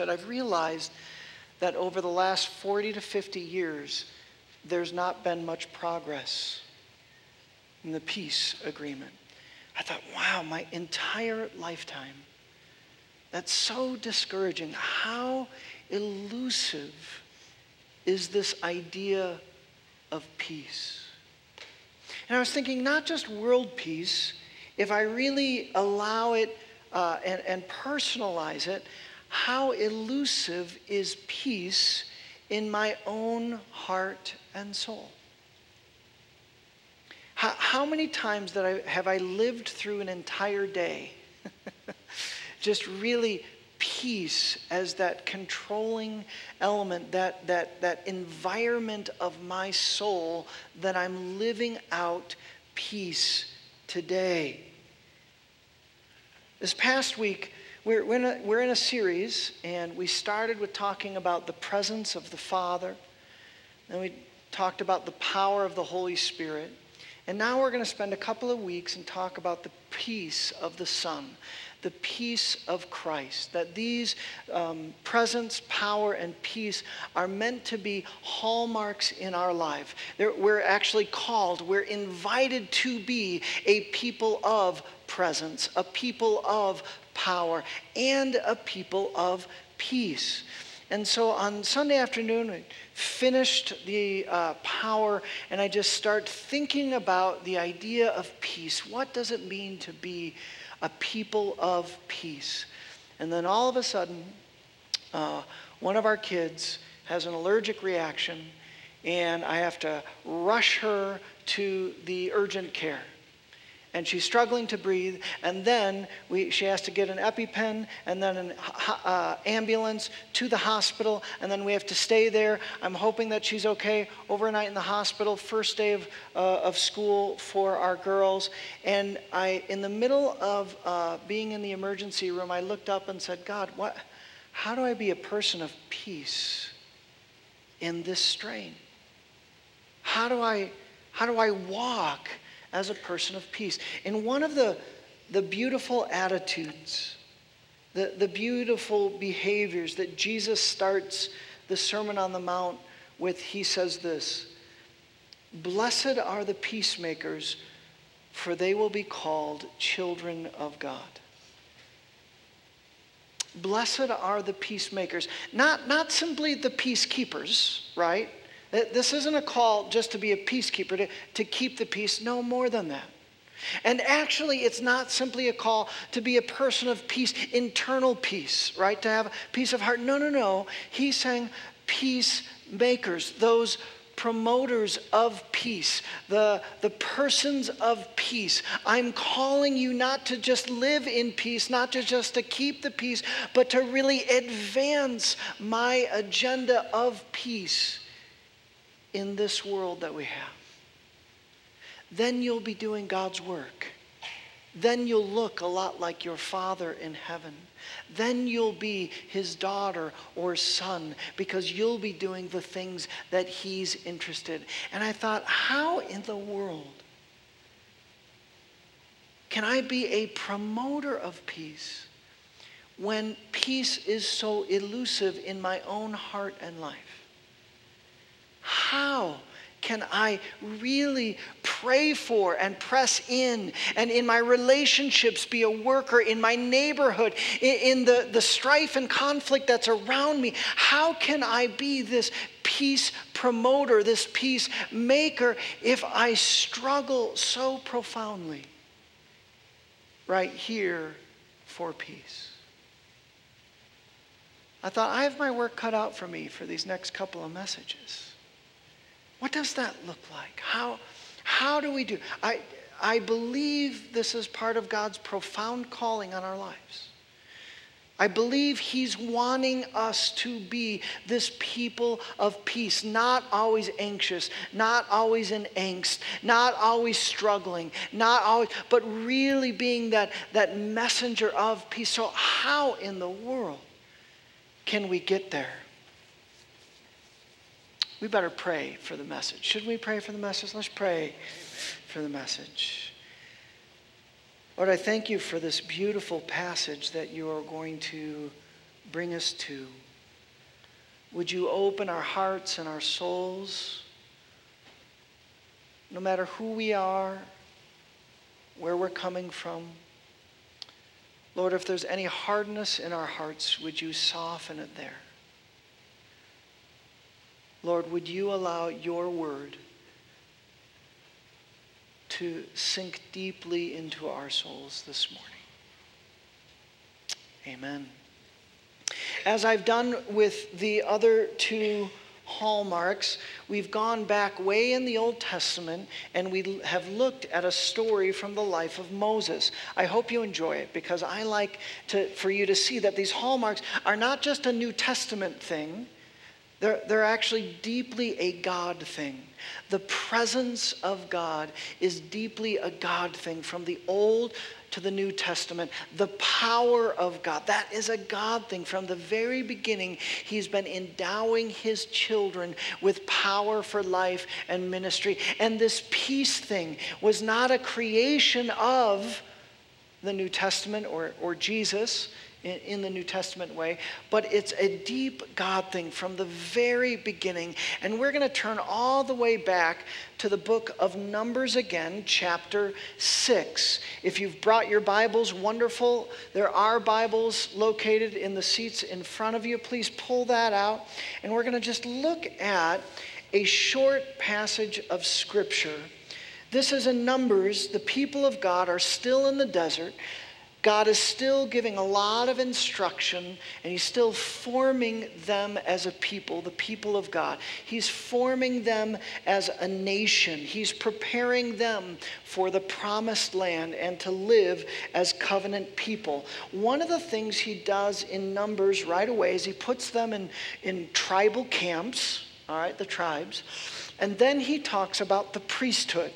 But I've realized that over the last 40 to 50 years, there's not been much progress in the peace agreement. I thought, wow, my entire lifetime. That's so discouraging. How elusive is this idea of peace? And I was thinking, not just world peace, if I really allow it uh, and, and personalize it, how elusive is peace in my own heart and soul? How, how many times that I, have I lived through an entire day just really peace as that controlling element, that, that, that environment of my soul that I'm living out peace today? This past week, we're, we're, in a, we're in a series, and we started with talking about the presence of the Father. Then we talked about the power of the Holy Spirit. And now we're going to spend a couple of weeks and talk about the peace of the Son, the peace of Christ. That these um, presence, power, and peace are meant to be hallmarks in our life. They're, we're actually called, we're invited to be a people of presence, a people of power, and a people of peace. And so on Sunday afternoon, we finished the uh, power, and I just start thinking about the idea of peace. What does it mean to be a people of peace? And then all of a sudden, uh, one of our kids has an allergic reaction, and I have to rush her to the urgent care and she's struggling to breathe. And then we, she has to get an EpiPen and then an uh, ambulance to the hospital. And then we have to stay there. I'm hoping that she's okay overnight in the hospital, first day of, uh, of school for our girls. And I, in the middle of uh, being in the emergency room, I looked up and said, God, what, how do I be a person of peace in this strain? How do I, how do I walk? As a person of peace. And one of the, the beautiful attitudes, the, the beautiful behaviors that Jesus starts the Sermon on the Mount with, he says this Blessed are the peacemakers, for they will be called children of God. Blessed are the peacemakers. Not, not simply the peacekeepers, right? This isn't a call just to be a peacekeeper, to, to keep the peace. No more than that. And actually, it's not simply a call to be a person of peace, internal peace, right? To have peace of heart. No, no, no. He's saying peacemakers, those promoters of peace, the, the persons of peace. I'm calling you not to just live in peace, not to just to keep the peace, but to really advance my agenda of peace in this world that we have. Then you'll be doing God's work. Then you'll look a lot like your Father in heaven. Then you'll be his daughter or son because you'll be doing the things that he's interested. And I thought, how in the world can I be a promoter of peace when peace is so elusive in my own heart and life? How can I really pray for and press in and in my relationships be a worker in my neighborhood, in, the, the strife and conflict that's around me? How can I be this peace promoter, this peace maker if I struggle so profoundly right here for peace? I thought, I have my work cut out for me for these next couple of messages. What does that look like? How, how do we do? I, I believe this is part of God's profound calling on our lives. I believe He's wanting us to be this people of peace, not always anxious, not always in angst, not always struggling, not always, but really being that, that messenger of peace. So, how in the world can we get there? We better pray for the message. Should we pray for the message? Let's pray for the message. Lord, I thank you for this beautiful passage that you are going to bring us to. Would you open our hearts and our souls, no matter who we are, where we're coming from? Lord, if there's any hardness in our hearts, would you soften it there? Lord, would you allow your word to sink deeply into our souls this morning? Amen. As I've done with the other two hallmarks, we've gone back way in the Old Testament and we have looked at a story from the life of Moses. I hope you enjoy it because I like to, for you to see that these hallmarks are not just a New Testament thing. They're, they're actually deeply a God thing. The presence of God is deeply a God thing from the Old to the New Testament. The power of God, that is a God thing. From the very beginning, He's been endowing His children with power for life and ministry. And this peace thing was not a creation of the New Testament or, or Jesus in, in, the New Testament way, but it's a deep God thing from the very beginning. And we're going to turn all the way back to the book of Numbers again, chapter 6. If you've brought your Bibles, wonderful. There are Bibles located in the seats in front of you. Please pull that out. And we're going to just look at a short passage of Scripture. This is in Numbers. The people of God are still in the desert. God is still giving a lot of instruction and He's still forming them as a people, the people of God. He's forming them as a nation. He's preparing them for the promised land and to live as covenant people. One of the things He does in Numbers right away is He puts them in, in tribal camps, all right, the tribes, and then He talks about the priesthood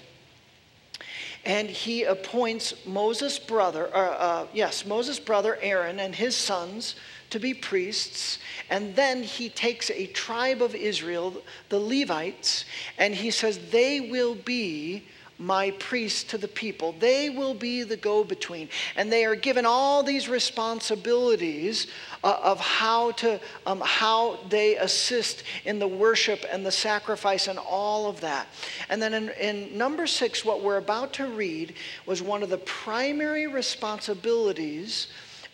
and he appoints Moses' brother, or, uh, yes, Moses' brother Aaron and his sons to be priests. And then he takes a tribe of Israel, the Levites, and he says they will be my priests to the people. They will be the go between. And they are given all these responsibilities uh, of how, to, um, how they assist in the worship and the sacrifice and all of that. And then in, in number six, what we're about to read was one of the primary responsibilities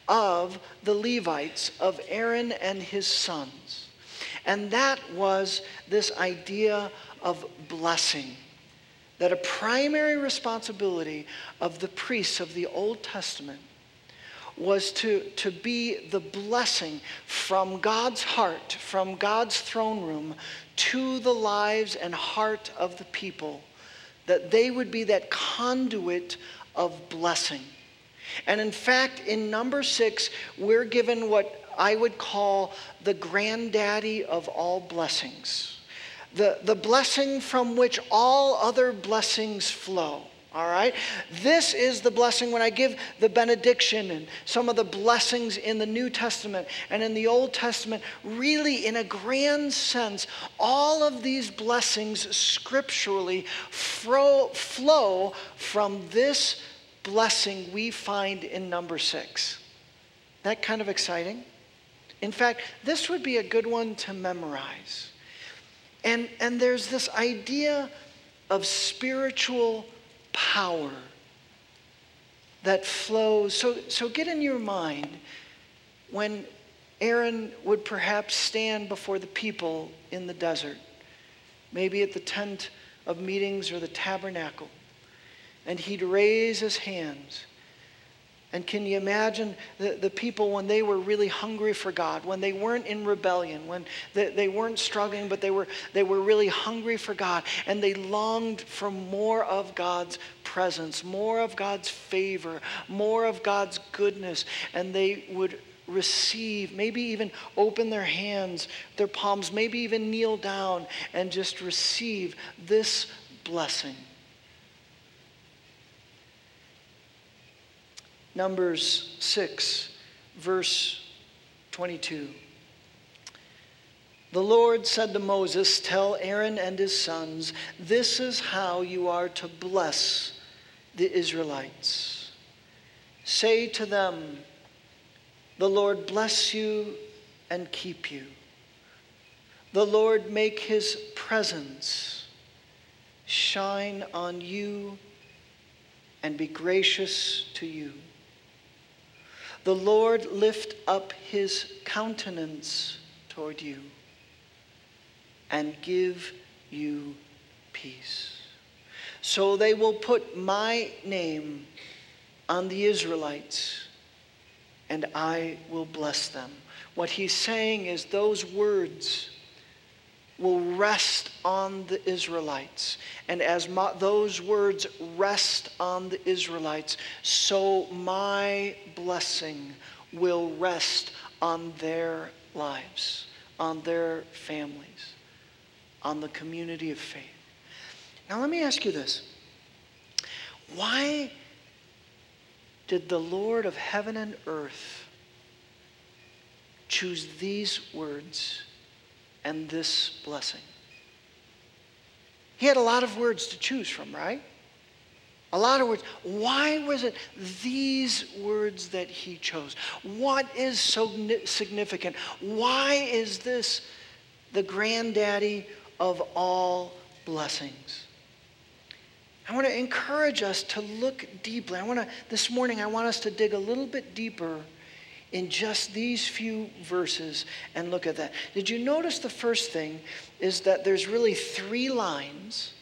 of the Levites, of Aaron and his sons. And that was this idea of blessing that a primary responsibility of the priests of the Old Testament was to, to be the blessing from God's heart, from God's throne room to the lives and heart of the people, that they would be that conduit of blessing. And in fact, in number six, we're given what I would call the granddaddy of all blessings the, the blessing from which all other blessings flow. All right? This is the blessing when I give the benediction and some of the blessings in the New Testament and in the Old Testament. Really, in a grand sense, all of these blessings scripturally flow, flow from this blessing we find in number six. That kind of exciting? In fact, this would be a good one to memorize. And, and there's this idea of spiritual power that flows. So, so get in your mind when Aaron would perhaps stand before the people in the desert, maybe at the tent of meetings or the tabernacle, and he'd raise his hands and can you imagine the, the people when they were really hungry for God, when they weren't in rebellion, when they, they weren't struggling, but they were, they were really hungry for God and they longed for more of God's presence, more of God's favor, more of God's goodness, and they would receive, maybe even open their hands, their palms, maybe even kneel down and just receive this blessing. Numbers 6, verse 22. The Lord said to Moses, Tell Aaron and his sons, this is how you are to bless the Israelites. Say to them, The Lord bless you and keep you. The Lord make his presence shine on you and be gracious to you. The Lord lift up his countenance toward you and give you peace. So they will put my name on the Israelites, and I will bless them. What he's saying is those words will rest on the Israelites. And as my, those words rest on the Israelites, so my blessing will rest on their lives, on their families, on the community of faith. Now, let me ask you this why did the Lord of heaven and earth choose these words and this blessing? He had a lot of words to choose from, right? A lot of words. Why was it these words that he chose? What is so significant? Why is this the granddaddy of all blessings? I want to encourage us to look deeply. I want to, this morning, I want us to dig a little bit deeper in just these few verses and look at that. Did you notice the first thing is that there's really three lines,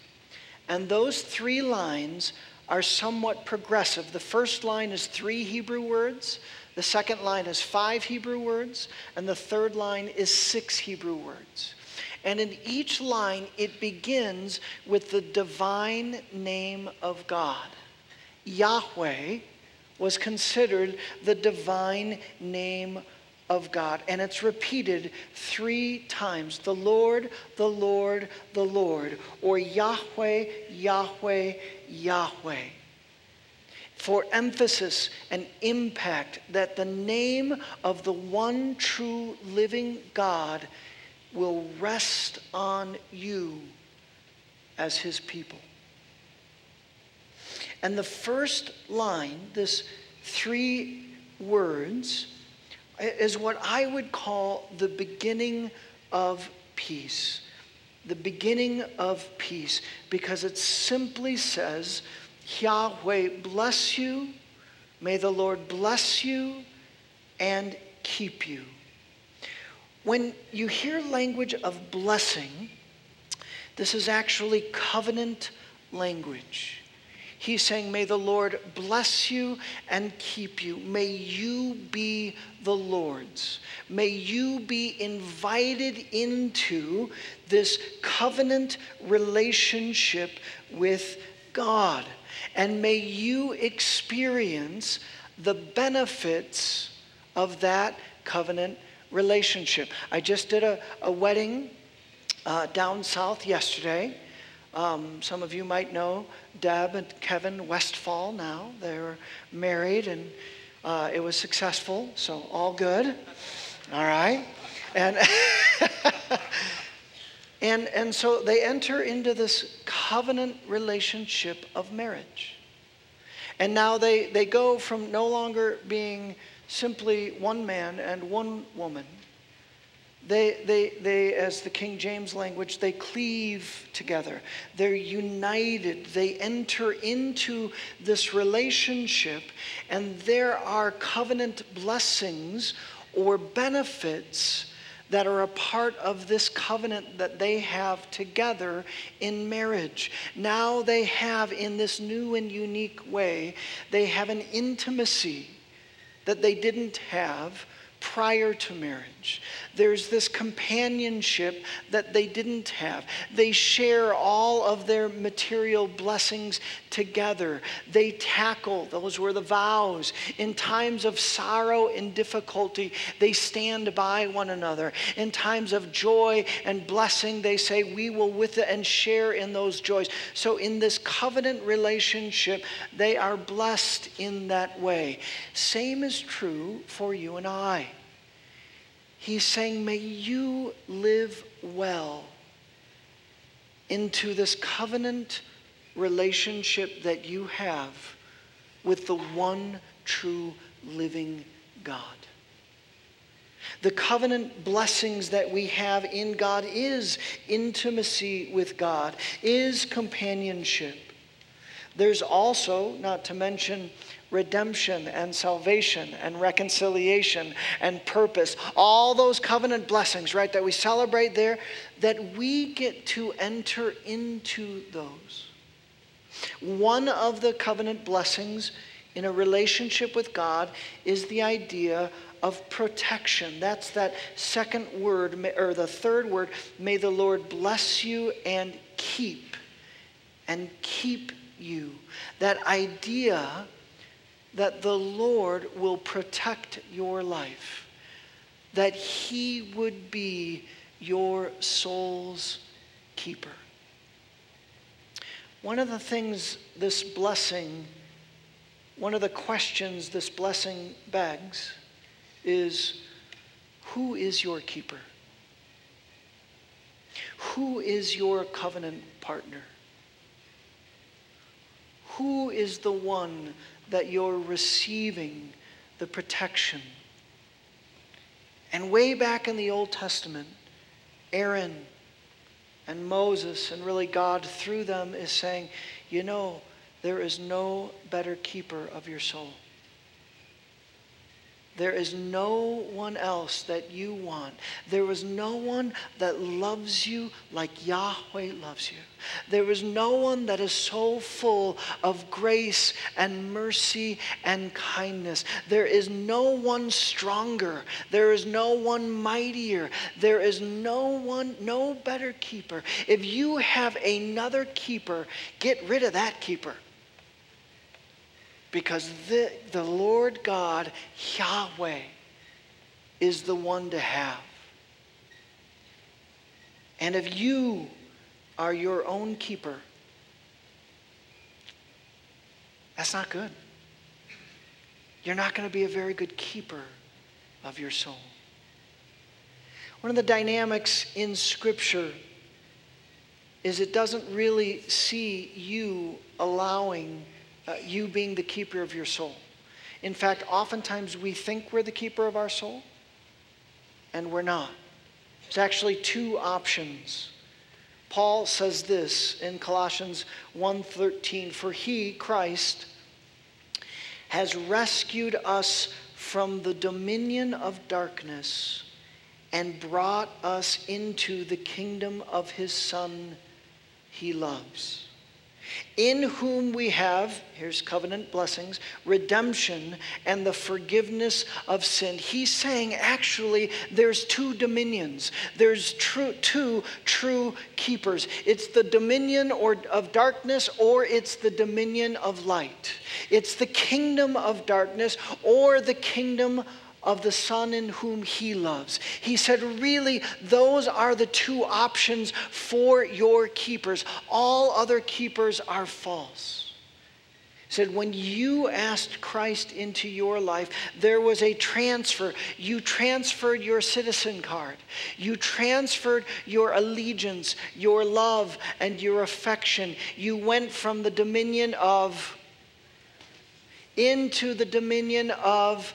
and those three lines are somewhat progressive. The first line is three Hebrew words, the second line is five Hebrew words, and the third line is six Hebrew words. And in each line, it begins with the divine name of God. Yahweh was considered the divine name of God. And it's repeated three times the Lord, the Lord, the Lord, or Yahweh, Yahweh, Yahweh. For emphasis and impact that the name of the one true living God will rest on you as his people. And the first line, this three words, is what I would call the beginning of peace. The beginning of peace, because it simply says, Yahweh bless you, may the Lord bless you and keep you. When you hear language of blessing, this is actually covenant language. He's saying, May the Lord bless you and keep you. May you be the Lord's. May you be invited into this covenant relationship with God. And may you experience the benefits of that covenant relationship. I just did a, a wedding uh, down south yesterday. Um, some of you might know Deb and Kevin Westfall now. They're married and uh, it was successful, so all good. All right. And, and, and so they enter into this covenant relationship of marriage. And now they, they go from no longer being simply one man and one woman. They, they, they, as the King James language, they cleave together. They're united. They enter into this relationship, and there are covenant blessings or benefits that are a part of this covenant that they have together in marriage. Now they have, in this new and unique way, they have an intimacy that they didn't have prior to marriage. There's this companionship that they didn't have. They share all of their material blessings together. They tackle, those were the vows. In times of sorrow and difficulty, they stand by one another. In times of joy and blessing, they say, We will with it and share in those joys. So, in this covenant relationship, they are blessed in that way. Same is true for you and I. He's saying, May you live well into this covenant relationship that you have with the one true living God. The covenant blessings that we have in God is intimacy with God, is companionship. There's also, not to mention, redemption and salvation and reconciliation and purpose. All those covenant blessings, right, that we celebrate there, that we get to enter into those. One of the covenant blessings in a relationship with God is the idea of protection. That's that second word, or the third word, may the Lord bless you and keep. And keep you. That idea that the Lord will protect your life, that He would be your soul's keeper. One of the things this blessing, one of the questions this blessing begs is who is your keeper? Who is your covenant partner? Who is the one that you're receiving the protection? And way back in the Old Testament, Aaron and Moses, and really God through them, is saying, You know, there is no better keeper of your soul. There is no one else that you want. There is no one that loves you like Yahweh loves you. There is no one that is so full of grace and mercy and kindness. There is no one stronger. There is no one mightier. There is no one, no better keeper. If you have another keeper, get rid of that keeper. Because the, the Lord God, Yahweh, is the one to have. And if you are your own keeper, that's not good. You're not going to be a very good keeper of your soul. One of the dynamics in Scripture is it doesn't really see you allowing uh, you being the keeper of your soul. In fact, oftentimes we think we're the keeper of our soul, and we're not. There's actually two options. Paul says this in Colossians 1:13, "For he, Christ, has rescued us from the dominion of darkness and brought us into the kingdom of his son he loves." In whom we have, here's covenant blessings, redemption and the forgiveness of sin. He's saying actually there's two dominions. There's true, two true keepers. It's the dominion or, of darkness or it's the dominion of light. It's the kingdom of darkness or the kingdom of the Son in whom He loves. He said, really, those are the two options for your keepers. All other keepers are false. He said, when you asked Christ into your life, there was a transfer. You transferred your citizen card. You transferred your allegiance, your love, and your affection. You went from the dominion of into the dominion of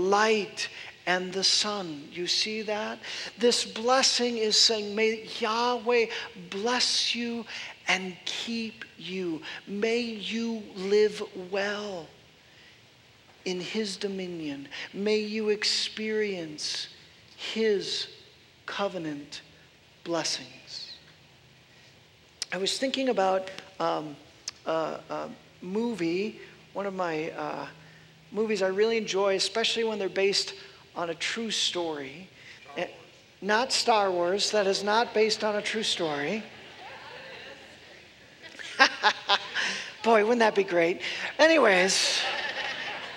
light and the sun. You see that? This blessing is saying, May Yahweh bless you and keep you. May you live well in His dominion. May you experience His covenant blessings. I was thinking about um, a, movie, one of my. Uh, movies I really enjoy, especially when they're based on a true story. Star eh, not Star Wars, that is not based on a true story. Boy, wouldn't that be great? Anyways,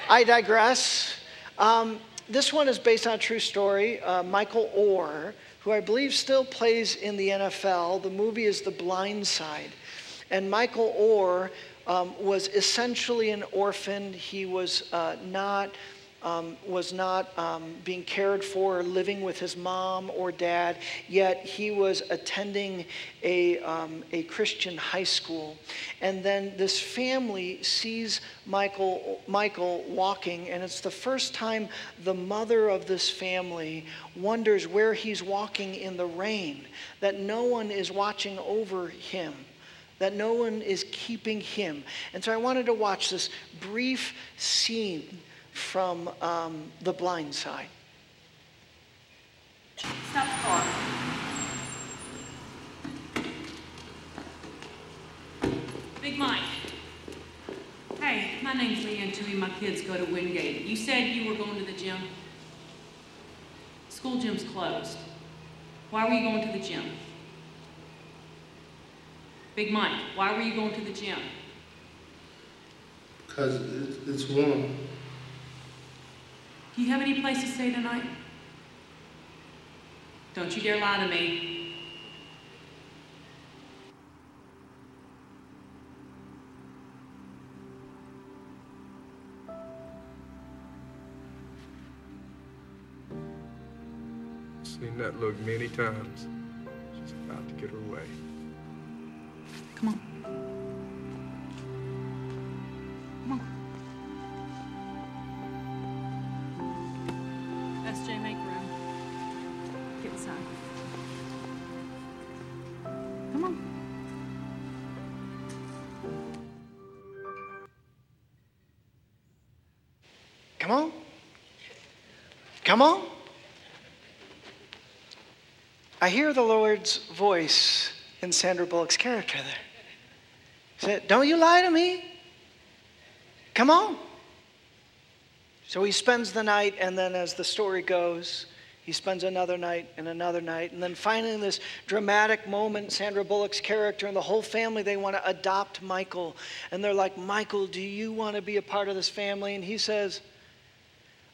I digress. Um, this one is based on a true story. Uh, Michael Oher, who I believe still plays in the NFL, the movie is The Blind Side. And Michael Oher um, was essentially an orphan. He was uh, not um, was not um, being cared for or living with his mom or dad, yet he was attending a, um, a Christian high school. And then this family sees Michael, Michael walking, and it's the first time the mother of this family wonders where he's walking in the rain, that no one is watching over him that no one is keeping him. And so I wanted to watch this brief scene from um, The Blind Side. The car. Big Mike. Hey, my name's Leigh Anne Tuohy. My kids go to Wingate. You said you were going to the gym. School gym's closed. Why were you going to the gym? Big Mike, why were you going to the gym? Because it's warm. Do you have any place to stay tonight? Don't you dare lie to me. Seen that look many times. She's about to get her way. Come on. Come on. SJ, make room. Get inside. Come on. Come on. Come on. I hear the Lord's voice in Sandra Bullock's character there. Said, Don't you lie to me. Come on. So he spends the night, and then as the story goes, he spends another night and another night. And then finally, in this dramatic moment, Sandra Bullock's character and the whole family, they want to adopt Michael. And they're like, Michael, do you want to be a part of this family? And he says,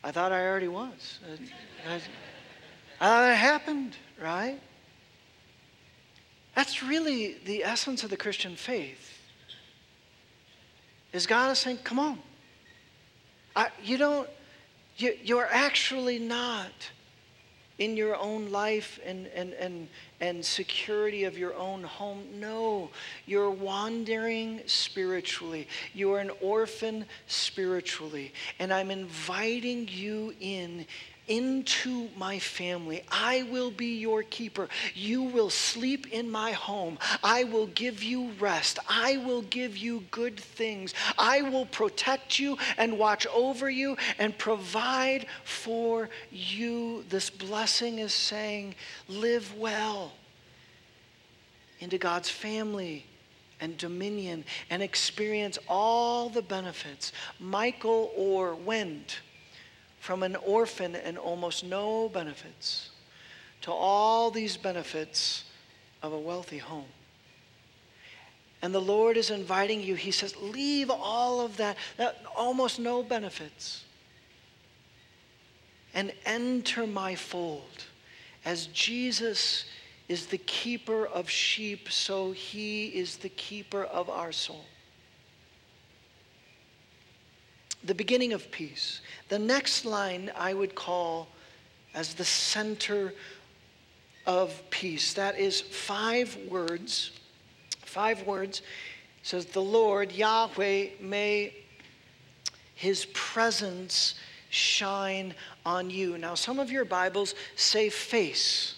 I thought I already was. I, I thought it happened, right? That's really the essence of the Christian faith. Is God is saying, come on. I, you don't, you, you're actually not in your own life and, and, and, and security of your own home. No, you're wandering spiritually. You are an orphan spiritually. And I'm inviting you in into my family. I will be your keeper. You will sleep in my home. I will give you rest. I will give you good things. I will protect you and watch over you and provide for you. This blessing is saying, live well into God's family and dominion and experience all the benefits. Michael Oher went from an orphan and almost no benefits to all these benefits of a wealthy home. And the Lord is inviting you. He says, leave all of that, that almost no benefits, and enter my fold. As Jesus is the keeper of sheep, so he is the keeper of our soul the beginning of peace. The next line I would call as the center of peace. That is five words. Five words. It says, The Lord, Yahweh, may his presence shine on you. Now, some of your Bibles say face,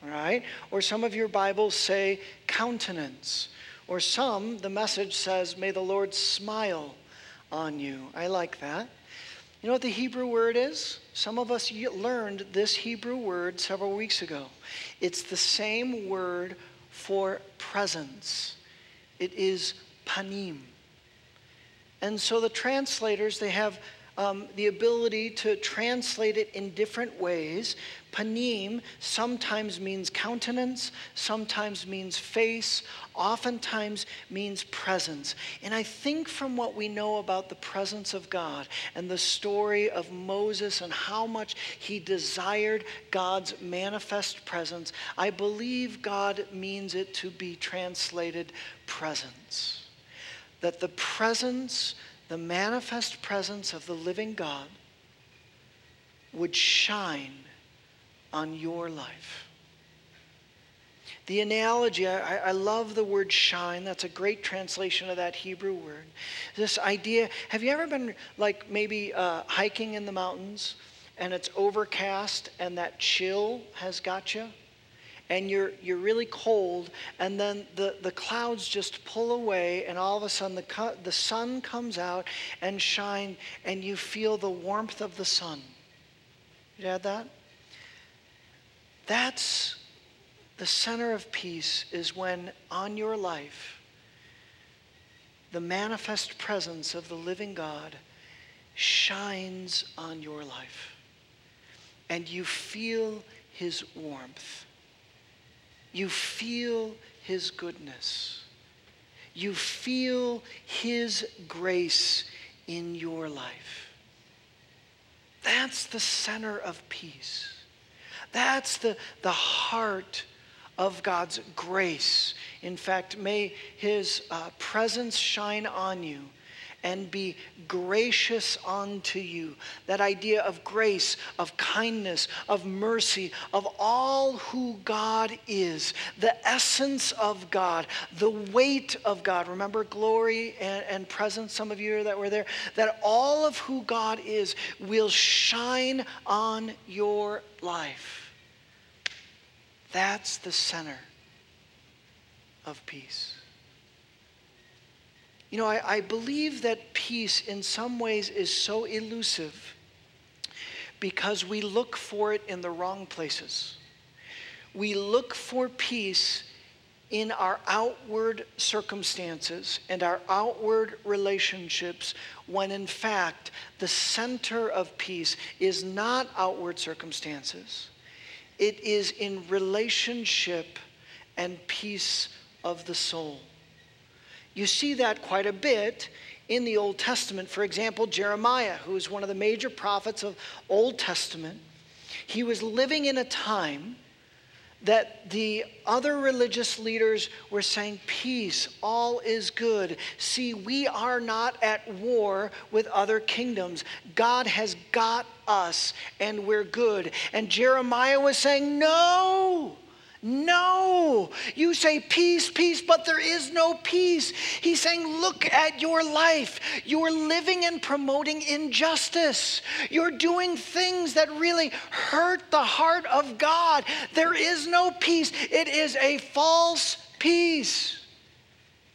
right? Or some of your Bibles say countenance. Or some, the message says, May the Lord smile on you. I like that. You know what the Hebrew word is? Some of us learned this Hebrew word several weeks ago. It's the same word for presence. It is panim. And so the translators, they have um, the ability to translate it in different ways. Panim sometimes means countenance, sometimes means face, oftentimes means presence. And I think from what we know about the presence of God and the story of Moses and how much he desired God's manifest presence, I believe God means it to be translated presence. That the presence the manifest presence of the living God would shine on your life. The analogy, I, I, love the word shine. That's a great translation of that Hebrew word. This idea have you ever been like maybe uh, hiking in the mountains and it's overcast and that chill has got you? And you're, you're really cold, and then the, the clouds just pull away, and all of a sudden the, the sun comes out and shine, and you feel the warmth of the sun. You had that? That's the center of peace is when on your life, the manifest presence of the living God shines on your life. And you feel his warmth. You feel his goodness. You feel his grace in your life. That's the center of peace. That's the, the heart of God's grace. In fact, may His uh, presence shine on you and be gracious unto you. That idea of grace, of kindness, of mercy, of all who God is, the essence of God, the weight of God. Remember glory and, and presence, some of you that were there? That all of who God is will shine on your life. That's the center of peace. You know, I, I, believe that peace in some ways is so elusive because we look for it in the wrong places. We look for peace in our outward circumstances and our outward relationships when in fact the center of peace is not outward circumstances it is in relationship and peace of the soul. You see that quite a bit in the Old Testament. For example, Jeremiah, who is one of the major prophets of Old Testament, he was living in a time that the other religious leaders were saying, Peace, all is good. See, we are not at war with other kingdoms. God has got us and we're good. And Jeremiah was saying, No. No. You say peace, peace, but there is no peace. He's saying, look at your life. You're living and promoting injustice. You're doing things that really hurt the heart of God. There is no peace. It is a false peace.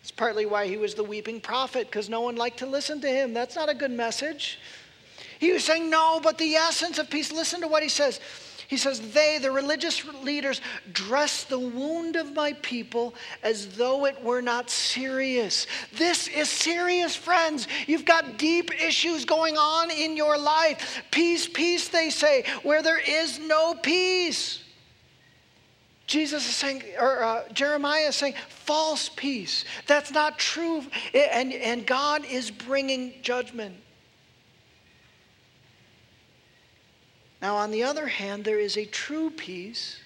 It's partly why he was the weeping prophet, because no one liked to listen to him. That's not a good message. He was saying, no, but the essence of peace, listen to what he says. He says, They, the religious leaders, dress the wound of my people as though it were not serious. This is serious, friends. You've got deep issues going on in your life. Peace, peace, they say, where there is no peace. Jesus is saying, or uh, Jeremiah is saying, false peace. That's not true. And, and God is bringing judgment. Now, on the other hand, there is a true peace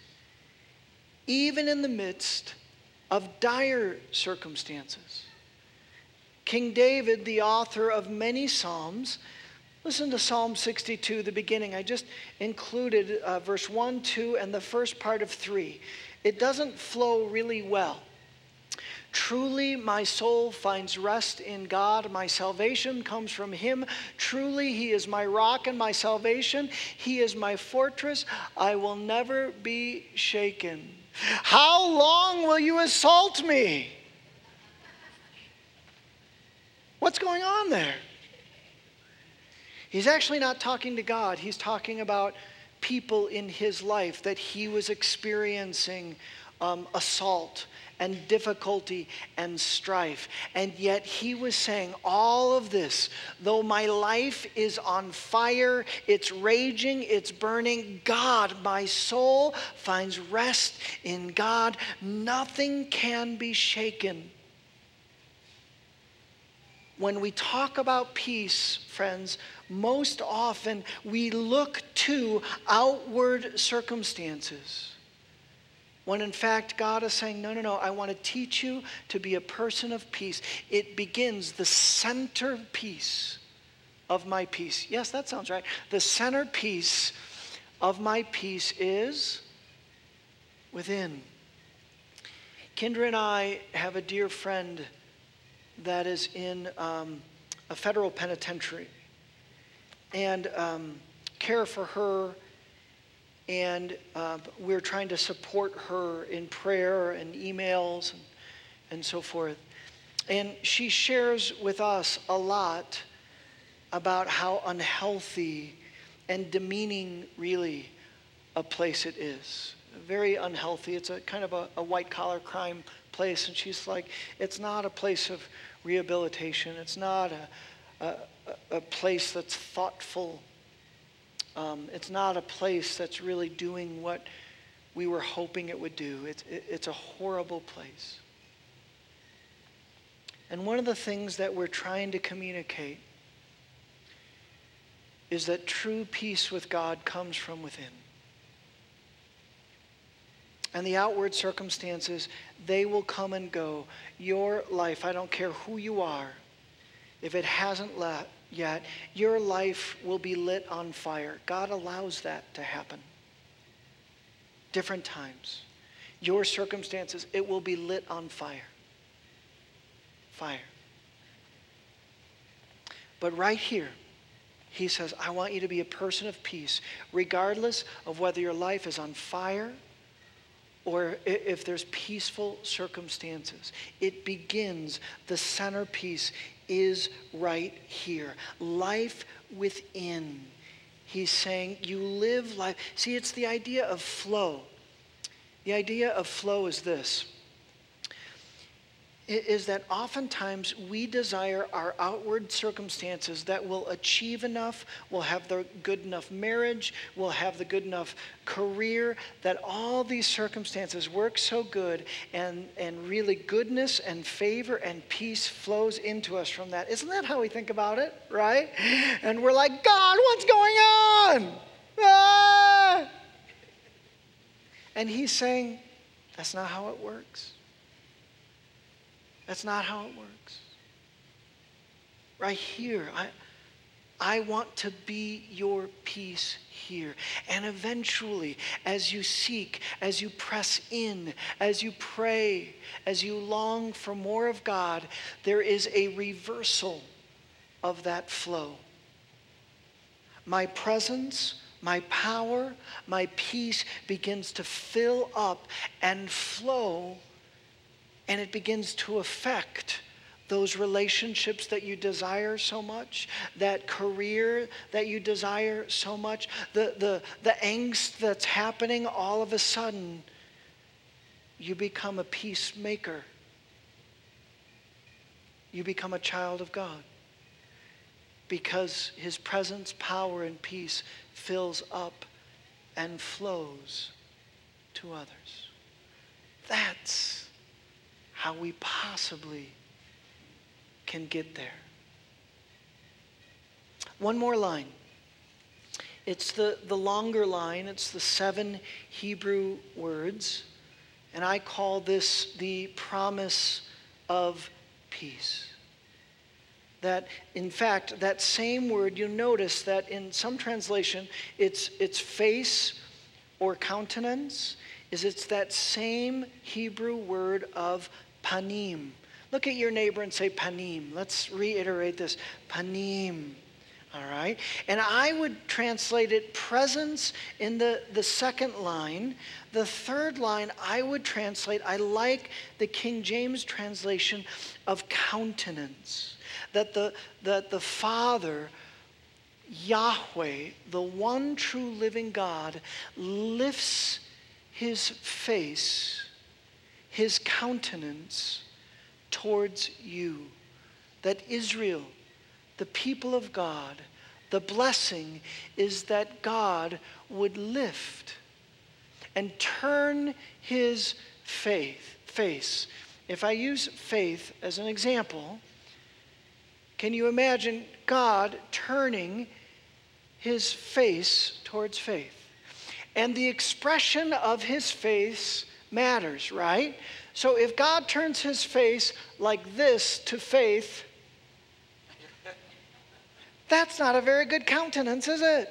even in the midst of dire circumstances. King David, the author of many Psalms, listen to Psalm 62, the beginning. I just included uh, verse 1, 2, and the first part of 3. It doesn't flow really well. Truly, my soul finds rest in God. My salvation comes from Him. Truly, He is my rock and my salvation. He is my fortress. I will never be shaken. How long will you assault me? What's going on there? He's actually not talking to God, he's talking about people in his life that he was experiencing um, assault and difficulty and strife. And yet he was saying, All of this, though my life is on fire, it's raging, it's burning, God, my soul finds rest in God. Nothing can be shaken. When we talk about peace, friends, most often we look to outward circumstances. When in fact, God is saying, No, no, no, I want to teach you to be a person of peace. It begins, the centerpiece of my peace. Yes, that sounds right. The centerpiece of my peace is within. Kendra and I have a dear friend that is in um, a federal penitentiary and um, care for her. And uh, we're trying to support her in prayer and emails and, and so forth. And she shares with us a lot about how unhealthy and demeaning, really, a place it is. Very unhealthy. It's a kind of a, a white collar crime place. And she's like, it's not a place of rehabilitation, it's not a, a, a place that's thoughtful. Um, it's not a place that's really doing what we were hoping it would do. It's, it, it's a horrible place. And one of the things that we're trying to communicate is that true peace with God comes from within. And the outward circumstances, they will come and go. Your life, I don't care who you are, if it hasn't let yet, your life will be lit on fire. God allows that to happen. Different times. Your circumstances, it will be lit on fire. Fire. But right here, he says, I want you to be a person of peace, regardless of whether your life is on fire or if there's peaceful circumstances. It begins, the centerpiece is right here. Life within. He's saying, You live life. See, it's the idea of flow. The idea of flow is this is that oftentimes we desire our outward circumstances that will achieve enough, will have the good enough marriage, will have the good enough career, that all these circumstances work so good and, and really goodness and favor and peace flows into us from that. Isn't that how we think about it, right? And we're like, God, what's going on? Ah! And he's saying, that's not how it works. That's not how it works. Right here, I, I want to be your peace here. And eventually, as you seek, as you press in, as you pray, as you long for more of God, there is a reversal of that flow. My presence, my power, my peace begins to fill up and flow and it begins to affect those relationships that you desire so much, that career that you desire so much, the, the, the angst that's happening all of a sudden, you become a peacemaker. You become a child of God because his presence, power, and peace fills up and flows to others. That's how we possibly can get there. One more line. It's the, the longer line, it's the seven Hebrew words, and I call this the promise of peace. That, in fact, that same word, you'll notice that in some translation, it's, it's face or countenance, is it's that same Hebrew word of panim. Look at your neighbor and say panim. Let's reiterate this panim. All right? And I would translate it presence in the, the second line. The third line I would translate, I like the King James translation of countenance. That the, that the Father, Yahweh, the one true living God, lifts his face his countenance towards you. That Israel, the people of God, the blessing is that God would lift and turn his faith, face. If I use faith as an example, can you imagine God turning his face towards faith? And the expression of his face matters, right? So if God turns his face like this to faith, That's not a very good countenance, is it?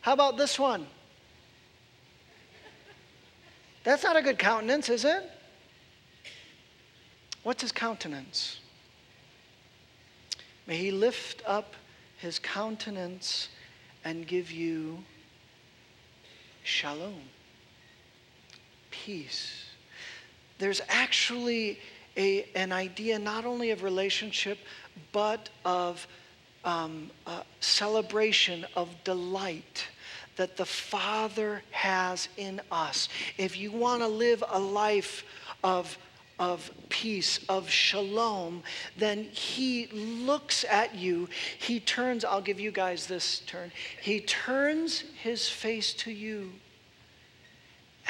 How about this one? That's not a good countenance, is it? What's his countenance? May he lift up his countenance and give you shalom, peace. There's actually a, an idea not only of relationship, but of um, celebration, of delight that the Father has in us. If you want to live a life of of peace, of shalom, then he looks at you. He turns, I'll give you guys this turn. He turns his face to you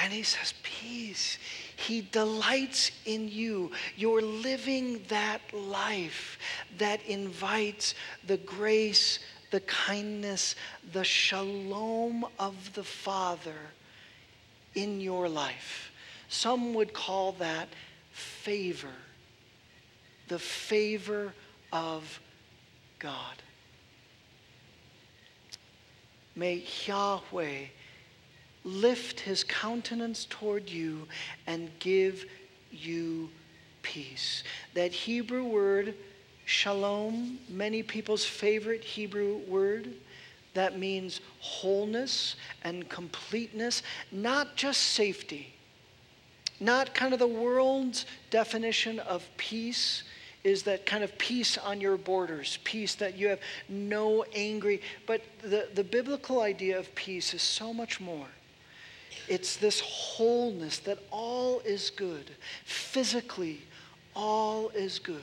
and he says, Peace. He delights in you. You're living that life that invites the grace, the kindness, the shalom of the Father in your life. Some would call that favor. The favor of God. May Yahweh lift his countenance toward you and give you peace. That Hebrew word, shalom, many people's favorite Hebrew word, that means wholeness and completeness, not just safety, not kind of the world's definition of peace is that kind of peace on your borders, peace that you have no angry. But the, the biblical idea of peace is so much more. It's this wholeness that all is good. Physically, all is good.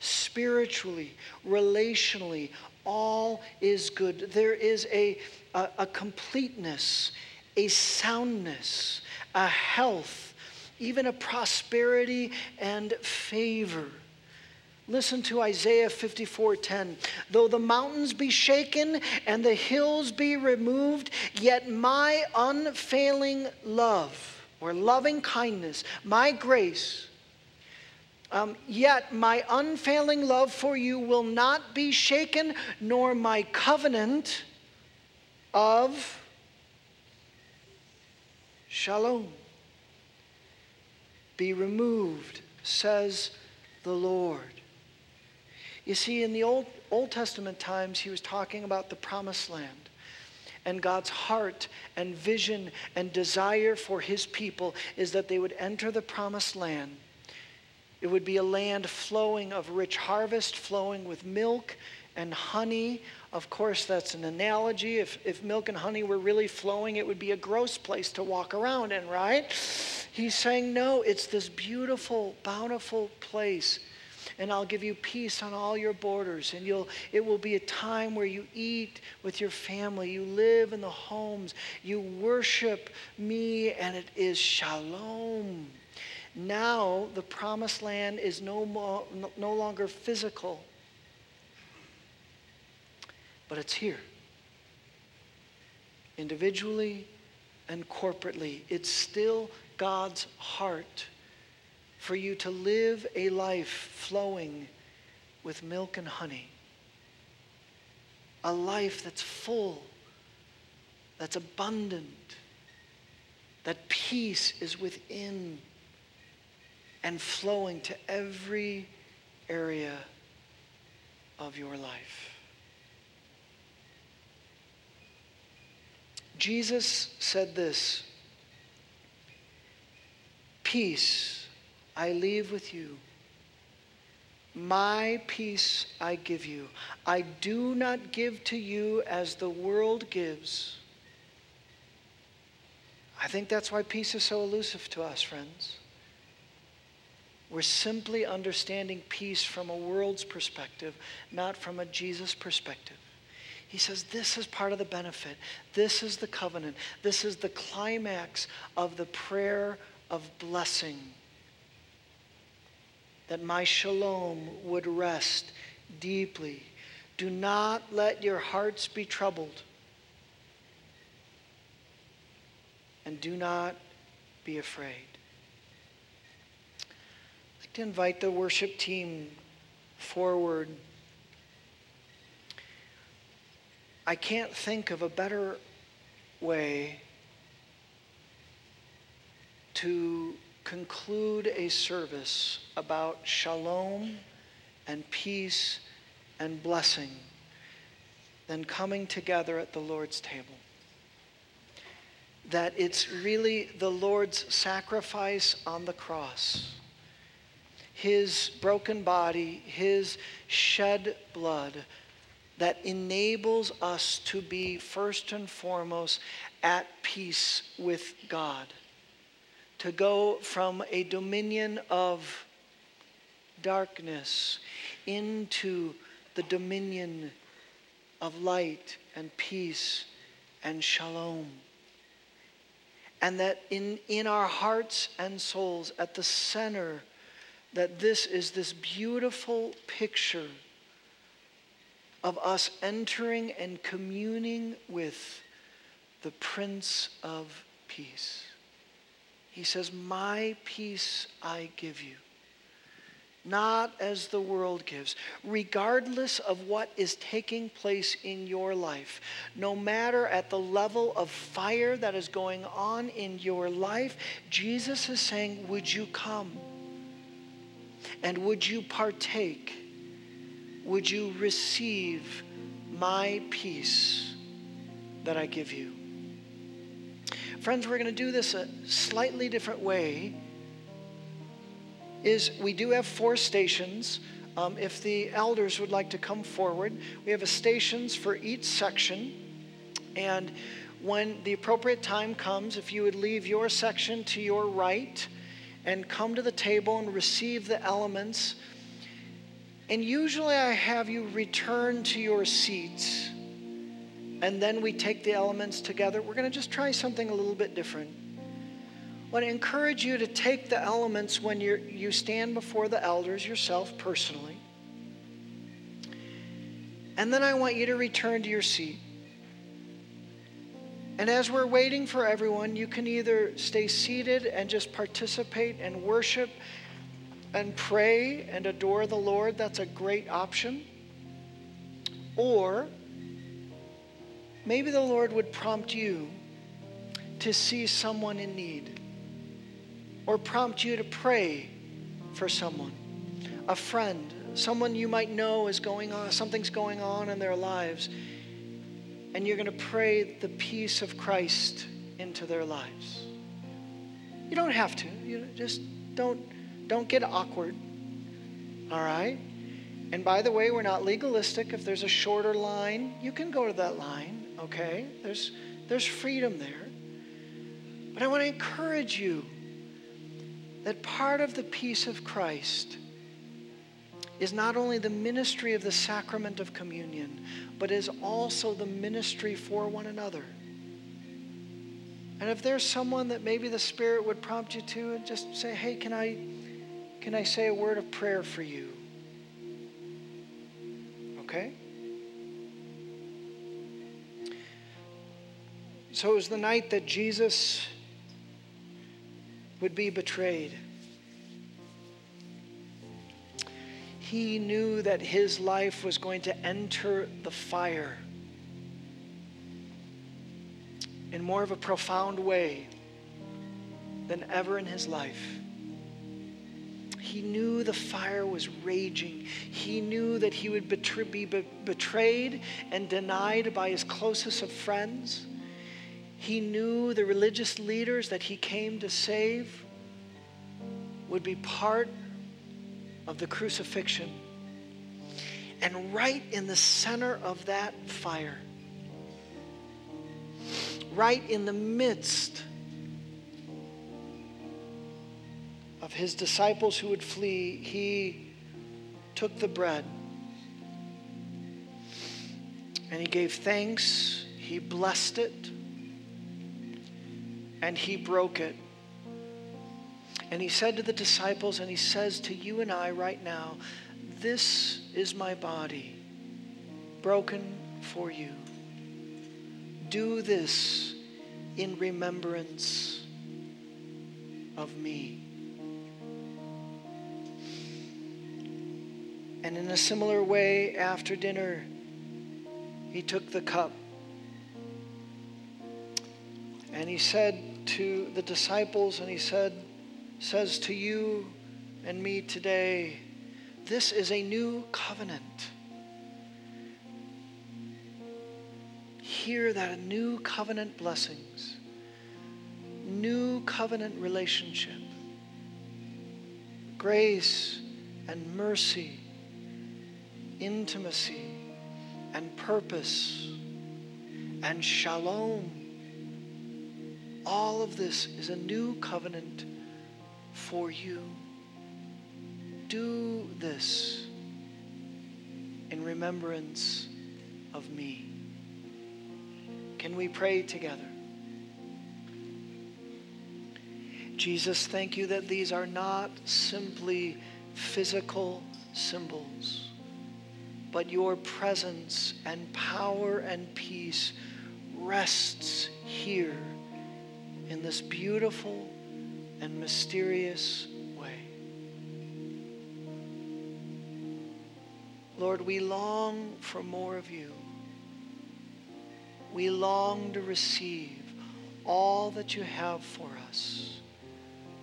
Spiritually, relationally, all is good. There is a, a, a completeness, a soundness, a health, even a prosperity and favor. Listen to Isaiah 54:10. Though the mountains be shaken and the hills be removed, yet my unfailing love or loving kindness, my grace, um, yet my unfailing love for you will not be shaken, nor my covenant of shalom be removed, says the Lord. You see, in the Old, Old Testament times, he was talking about the promised land and God's heart and vision and desire for his people is that they would enter the promised land. It would be a land flowing of rich harvest, flowing with milk and honey. Of course, that's an analogy. If, if milk and honey were really flowing, it would be a gross place to walk around in, right? He's saying, no, it's this beautiful, bountiful place. And I'll give you peace on all your borders. And you'll, it will be a time where you eat with your family. You live in the homes. You worship me, and it is shalom. Now, the promised land is no, more, no longer physical, but it's here. Individually and corporately, it's still God's heart for you to live a life flowing with milk and honey. A life that's full, that's abundant, that peace is within and flowing to every area of your life. Jesus said this Peace I leave with you. My peace I give you. I do not give to you as the world gives. I think that's why peace is so elusive to us, friends. We're simply understanding peace from a world's perspective, not from a Jesus perspective. He says, This is part of the benefit. This is the covenant. This is the climax of the prayer of blessing. That my shalom would rest deeply. Do not let your hearts be troubled. And do not be afraid. I'd like to invite the worship team forward. I can't think of a better way to conclude a service about shalom and peace and blessing than coming together at the Lord's table. That it's really the Lord's sacrifice on the cross, His broken body, His shed blood that enables us to be first and foremost at peace with God. To go from a dominion of darkness into the dominion of light and peace and shalom. And that in, in our hearts and souls, at the center, that this is this beautiful picture of us entering and communing with the Prince of Peace. He says, My peace I give you, not as the world gives, regardless of what is taking place in your life, no matter at the level of fire that is going on in your life, Jesus is saying, Would you come? And would you partake? would you receive my peace that I give you? Friends, we're going to do this a slightly different way. Is we do have four stations. Um, if the elders would like to come forward, we have a stations for each section. And when the appropriate time comes, if you would leave your section to your right and come to the table and receive the elements and usually I have you return to your seats and then we take the elements together. We're going to just try something a little bit different. I want to encourage you to take the elements when you you stand before the elders yourself personally. And then I want you to return to your seat. And as we're waiting for everyone, you can either stay seated and just participate and worship and pray and adore the Lord, that's a great option. Or maybe the Lord would prompt you to see someone in need, or prompt you to pray for someone, a friend, someone you might know is going on, something's going on in their lives, and you're going to pray the peace of Christ into their lives. You don't have to. You just don't don't get awkward. All right? And by the way, we're not legalistic. If there's a shorter line, you can go to that line, okay? There's, there's freedom there. But I want to encourage you that part of the peace of Christ is not only the ministry of the sacrament of communion, but is also the ministry for one another. And if there's someone that maybe the Spirit would prompt you to, and just say, hey, can I can I say a word of prayer for you? Okay? So it was the night that Jesus would be betrayed. He knew that his life was going to enter the fire in more of a profound way than ever in his life. He knew the fire was raging. He knew that he would betray, be betrayed and denied by his closest of friends. He knew the religious leaders that he came to save would be part of the crucifixion. And right in the center of that fire, right in the midst of his disciples who would flee, he took the bread and he gave thanks, he blessed it, and he broke it. And he said to the disciples, and he says to you and I right now, This is my body, broken for you. Do this in remembrance of me. And in a similar way, after dinner, he took the cup and he said to the disciples, and he said, says to you and me today, this is a new covenant. Hear that new covenant blessings, new covenant relationship, grace and mercy, intimacy and purpose and shalom. All of this is a new covenant for you. Do this in remembrance of me. Can we pray together? Jesus, thank you that these are not simply physical symbols, but your presence and power and peace rests here in this beautiful and mysterious way. Lord, we long for more of you. We long to receive all that you have for us.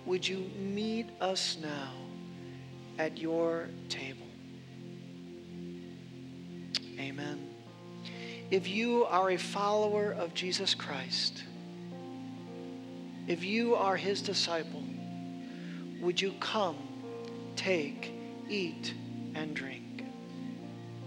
Would you meet us now at your table? Amen. If you are a follower of Jesus Christ, if you are his disciple, would you come, take, eat, and drink?